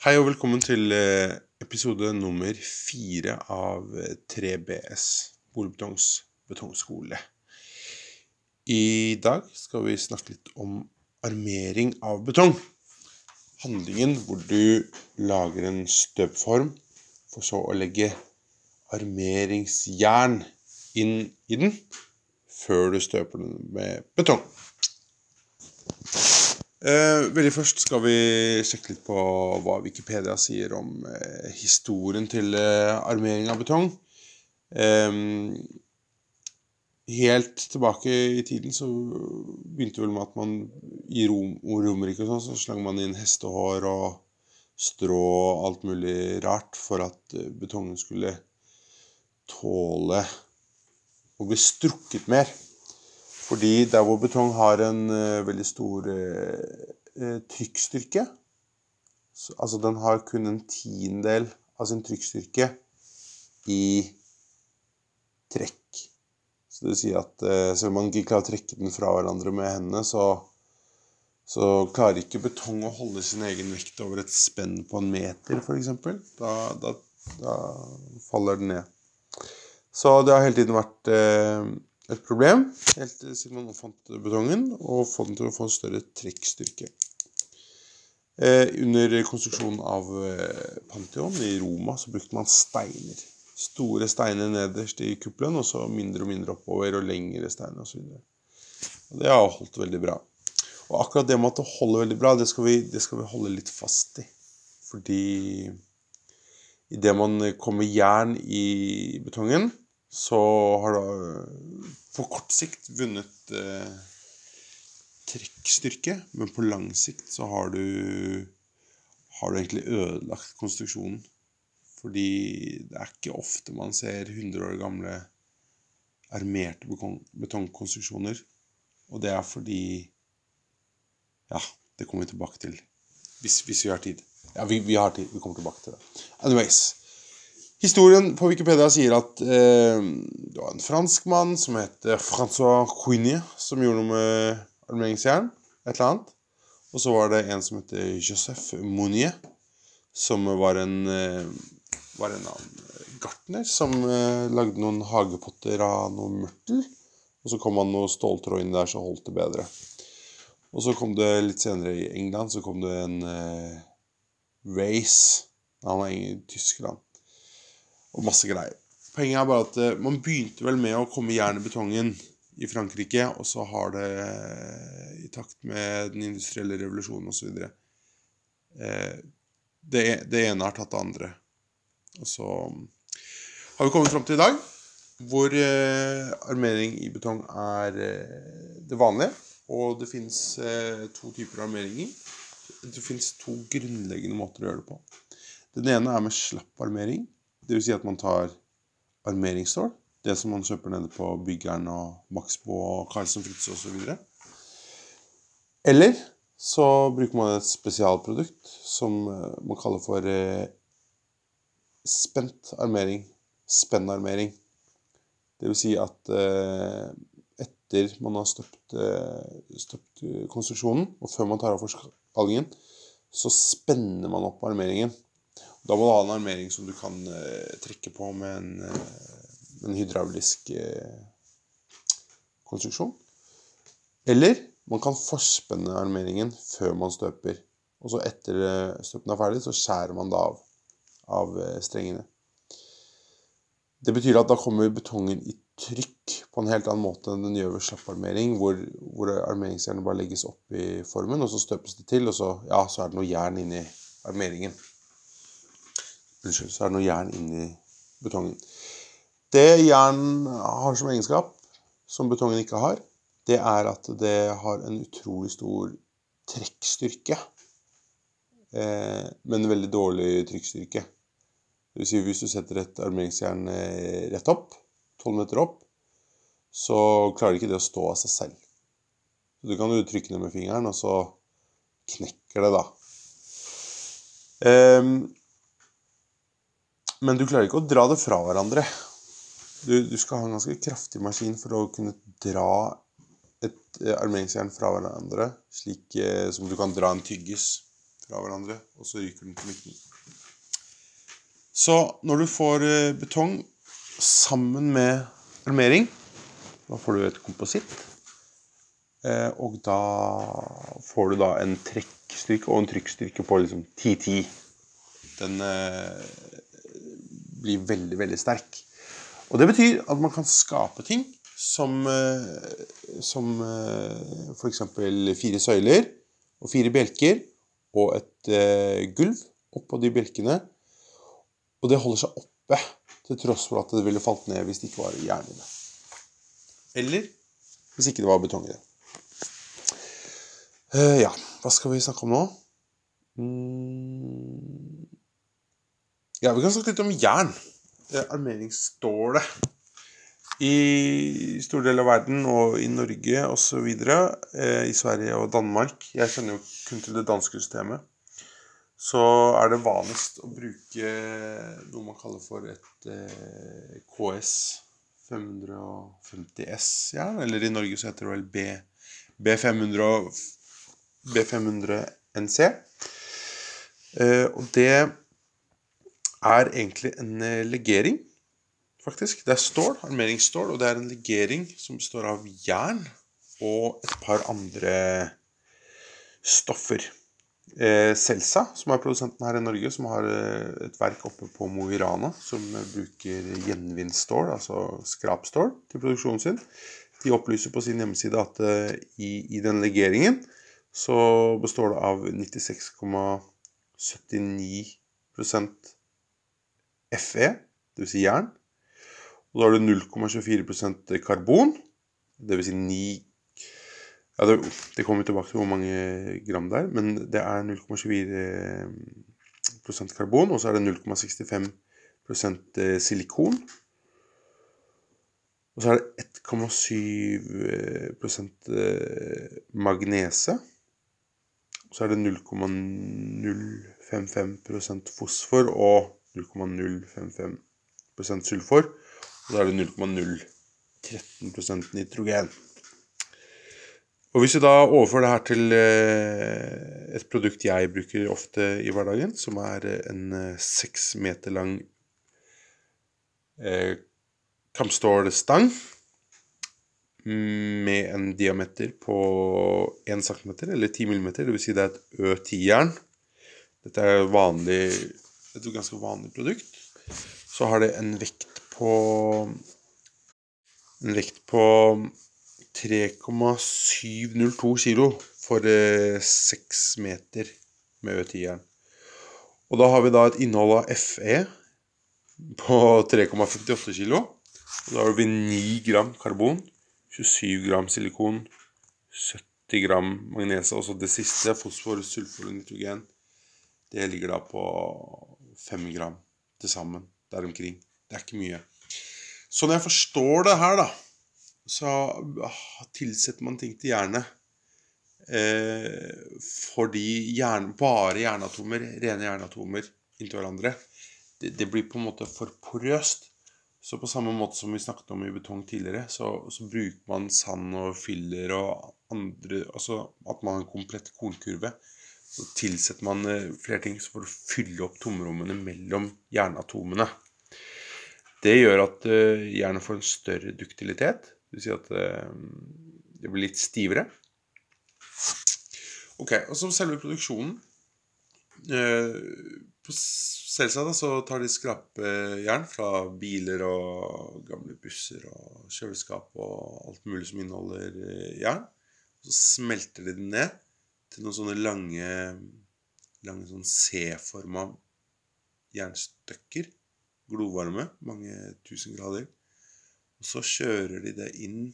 Hei og velkommen til eh, episode nummer fire av eh, 3BS Boligbetongs betongskole. I dag skal vi snakke litt om armering av betong. Handlingen hvor du lager en støpform, for så å legge armeringsjern inn i den før du støper den med betong. Eh, veldig først skal vi sjekke litt på hva Wikipedia sier om eh, historien til eh, armering av betong. Eh, helt tilbake i tiden så begynte vel med at man i Rom, Romerike og sånn, så slang man inn hestehår og strå og alt mulig rart for at eh, betongen skulle tåle å bli strukket mer. Fordi der hvor betong har en uh, veldig stor uh, uh, trykkstyrke så, Altså den har kun en tiendedel av sin trykkstyrke i trekk. Så det vil si at selv om man ikke klarer å trekke den fra hverandre med hendene, så, så klarer ikke betong å holde sin egen vekt over et spenn på en meter, f.eks. Da, da, da faller den ned. Så det har hele tiden vært et problem helt siden man oppfant betongen og få den til å få en større trekkstyrke. Eh, under konstruksjonen av eh, Pantheon i Roma så brukte man steiner. Store steiner nederst i kuppelen, og så mindre og mindre oppover og lengre steiner osv. Det har holdt veldig bra. Og akkurat det med at det holder veldig bra, det skal vi, det skal vi holde litt fast i. Fordi idet man kommer jern i betongen, så har du på kort sikt vunnet eh, trekkstyrke, men på lang sikt så har du, har du egentlig ødelagt konstruksjonen. Fordi det er ikke ofte man ser 100 år gamle armerte betongkonstruksjoner. Og det er fordi Ja, det kommer vi tilbake til. Hvis, hvis vi har tid. Ja, vi, vi, har tid. Vi kommer tilbake til det. Anyways. Historien på Wikipedia sier at eh, det var en franskmann som het Francois Cuinier, som gjorde noe med armeringsjern. Et eller annet. Og så var det en som het Joseph Mounier, som var en, eh, var en gartner som eh, lagde noen hagepotter av noe mørtel. Og så kom han noe ståltråd inn der, så holdt det bedre. Og så kom det litt senere i England så kom det en eh, race. Han var i Tyskland. Og masse greier. Poenget er bare at eh, man begynte vel med å komme jern i betongen i Frankrike, og så har det i takt med den industrielle revolusjonen osv. Eh, det, det ene har tatt det andre. Og så har vi kommet fram til i dag hvor eh, armering i betong er det vanlige. Og det fins eh, to typer armeringer. Det fins to grunnleggende måter å gjøre det på. Den ene er med slapp armering. Dvs. Si at man tar armeringsstål. Det som man kjøper nede på Byggeren og Maxbo og Carlsen Fritz osv. Eller så bruker man et spesialprodukt som man kaller for eh, spent armering. Spennarmering. Det vil si at eh, etter man har støpt, støpt, konstruksjonen, og før man tar av forskalingen, så spenner man opp armeringen. Da må du ha en armering som du kan uh, trekke på med en, uh, en hydraulisk uh, konstruksjon. Eller man kan forspenne armeringen før man støper. Og så etter støpen er ferdig, så skjærer man det av, av strengene. Det betyr at da kommer betongen i trykk på en helt annen måte enn den gjør ved slapparmering, hvor, hvor armeringsjernet bare legges opp i formen, og så støpes det til, og så, ja, så er det noe jern inni armeringen. Unnskyld, så er det noe jern inni betongen. Det jern har som egenskap, som betongen ikke har, det er at det har en utrolig stor trekkstyrke, eh, men veldig dårlig trykkstyrke. Det vil si hvis du setter et armeringsjern eh, rett opp, 12 meter opp, så klarer ikke det å stå av seg selv. Så du kan jo trykke ned med fingeren, og så knekker det, da. Um, men du klarer ikke å dra det fra hverandre. Du, du, skal ha en ganske kraftig maskin for å kunne dra et eh, armeringsjern fra hverandre, slik eh, som du kan dra en tyggis fra hverandre, og så ryker den på midten. Så når du får eh, betong sammen med armering, da får du et kompositt. Og da får du da en trekkstyrke og en trykkstyrke på liksom 10-10. Den blir veldig, veldig sterk. Og det betyr at man kan skape ting som, som f.eks. fire søyler og fire bjelker og et gulv oppå de bjelkene. Og det holder seg oppe til tross for at det ville falt ned hvis det ikke var jern i det. Eller hvis ikke det var betong i det. Ja, hva skal vi snakke om nå? Mm. Ja, vi kan snakke litt om jern. Armeringsstålet. I store deler av verden og i Norge osv. Eh, I Sverige og Danmark Jeg kjenner jo kun til det danske systemet så er det vanligst å bruke noe man kaller for et eh, KS 550S-jern. Eller i Norge så heter det vel B, B500, B500 NC. Og det er egentlig en eh, legering, faktisk. Det er stål, armeringsstål, og det er en legering som består av jern og et par andre stoffer. Eh, Selsa, som er produsenten her i Norge, som har eh, et verk oppe på Mo i Rana, som bruker gjenvinstål, altså skrapstål, til produksjonen sin. De opplyser på sin hjemmeside at eh, i, i, den legeringen så består det av 96,79 FE, dvs. Si jern. Og da har du 0,24% karbon, dvs. Si 9 ja, det, det kommer tilbake til hvor mange gram det er, men det er 0,24% karbon, og så er det 0,65 eh, silikon. Og så er det 1,7 eh, magnese. Og så er det 0,055% fosfor og 0,055% sulfor. Og da er det 0,013% nitrogen. Og Hvis vi da overfører det her til eh, et produkt jeg bruker ofte i hverdagen, som er en eh, seks meter lang eh, kampstålstang med en diameter på 1 cm, eller 10 mm, dvs. Si det er et Ø10-jern. Dette er vanlig, et ganske vanlig produkt. Så har det en vekt på en vekt på 3,702 kilo for eh, 6 meter med Ø10-jern. Og da har vi da et innhold av FE på 3,58 kilo. Og da har vi 9 gram karbon, 27 gram silikon, 70 gram magnese. Og så det siste, fosfor, sulfur og nitrogen, det ligger da på 5 gram til sammen der omkring. Det er ikke mye. Så når jeg forstår det her, da så tilsetter man ting til hjerne. Eh, fordi hjerne, bare jernatomer, rene jernatomer inntil hverandre, det, det, blir på en måte for porøst. Så på samme måte som vi snakket om i betong tidligere, så, så bruker man sand og fyller og andre Altså at man har en komplett kornkurve. Så tilsetter man eh, flere ting for å fylle opp tomrommene mellom jernatomene. Det gjør at uh, jernet får en større duktilitet. Det vil si at uh, det blir litt stivere. Ok, og så selve produksjonen. På Selvsagt så tar de skrapejern fra biler og gamle busser og kjøleskap og alt mulig som inneholder jern. Så smelter de den ned til noen sånne lange, lange sånn C-forma jernstykker glovarme, mange tusen grader. Og så kjører de det inn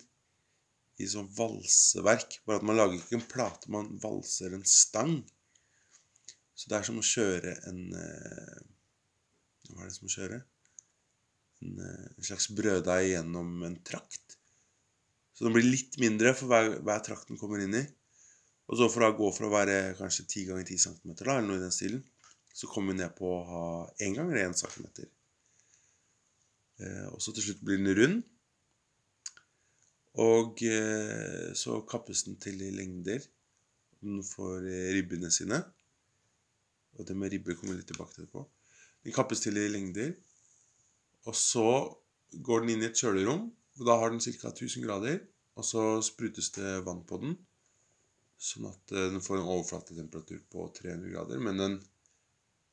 i sånn valseverk. Bare at man lager ikke en plate, man valser en stang. Så det er som å kjøre en eh, Hva er det som å kjøre? En, eh, en slags brøddeig gjennom en trakt. Så den blir litt mindre for hver, hver trakt den kommer inn i. Og så for å gå fra å være kanskje 10 ganger 10 cm, eller noe i den stilen, så kommer vi ned på å ha 1 ganger 1 cm. Eh, og så til slutt blir den rund. Og eh, så kappes den til i lengder. Den får ribbene sine. Og det med ribber kommer litt tilbake til etterpå. Den kappes til i lengder. Og så går den inn i et kjølerom. og Da har den ca. 1000 grader. Og så sprutes det vann på den. Sånn at eh, den får en overflatetemperatur på 300 grader. Men den,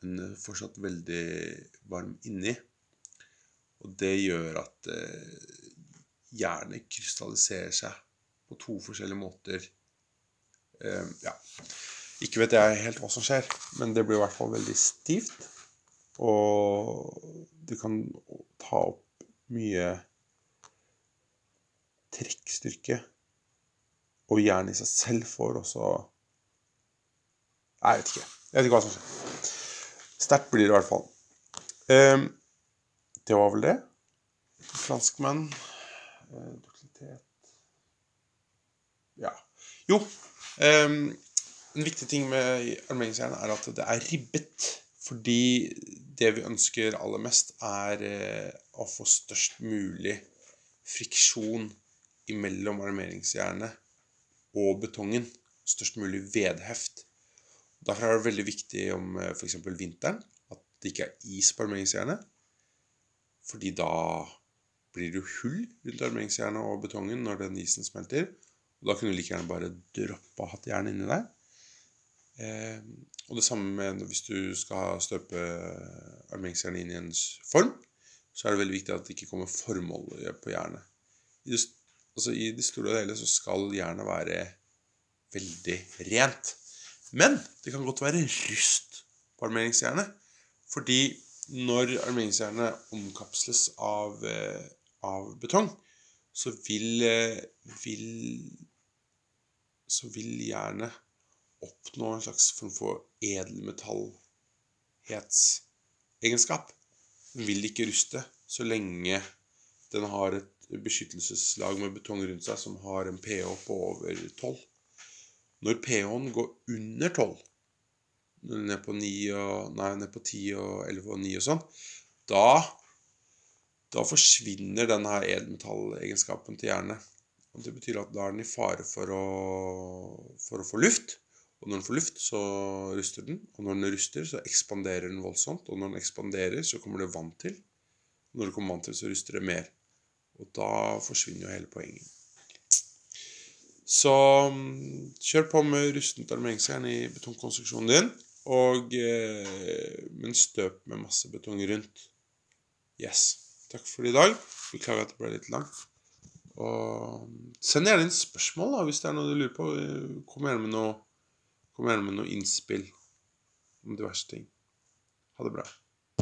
den er fortsatt veldig varm inni. Og det gjør at eh, hjernen krystalliserer seg på to forskjellige måter. Eh, ja. Ikke vet jeg helt hva som skjer, men det blir i hvert fall veldig stivt. Og det kan ta opp mye trekkstyrke. Og hjernen i seg selv får også Jeg vet ikke. Jeg vet ikke hva som skjer. Sterkt blir det i hvert fall. Um, det var vel det. Franskmenn uh, Duktilitet Ja. Jo. Um, en viktig ting med armeringsjern er at det er ribbet. Fordi det vi ønsker aller mest, er uh, å få størst mulig friksjon imellom armeringsjernet og betongen. Størst mulig vedheft. Derfor er det veldig viktig om uh, f.eks. vinteren at det ikke er is på armeringsjernet. Fordi da blir det jo hull rundt armeringsjernet og betongen når den isen smelter. Og da kunne du like gjerne bare droppa hatt jern inni der. Eh, og det samme med hvis du skal støpe armeringsjernet inn i en form, så er det veldig viktig at det ikke kommer formål på jernet. I det, altså I det store og hele så skal jernet være veldig rent. Men det kan godt være rust på armeringsjernet. Fordi når armeringsjernet omkapsles av, eh, av betong, så vil, eh, vil Så vil jernet oppnå en slags form for edelmetallhetsegenskap. Den vil ikke ruste så lenge den har et beskyttelseslag med betong rundt seg som har en pH på over 12. Når pH-en går under 12, ned på, 9 og, nei, ned på 10 og 11 og 9 og sånn, da, da forsvinner denne edelmetallegenskapen til jernet. Og Det betyr at da er den i fare for å, for å få luft. Og når den får luft, så ruster den. Og når den ruster, så ekspanderer den voldsomt. Og når den ekspanderer, så kommer det vann til. Og når det kommer vann til, så ruster det mer. Og da forsvinner jo hele poenget. Så mm, kjør på med rustent armeringsjern i betongkonstruksjonen din. Og, eh, men støp med masse betong rundt. Yes. Takk for i dag. Beklager at det ble litt langt. Og send gjerne inn spørsmål da, hvis det er noe du lurer på. Kom gjerne med noe Kom gjerne med noe innspill om diverse ting. Ha det bra.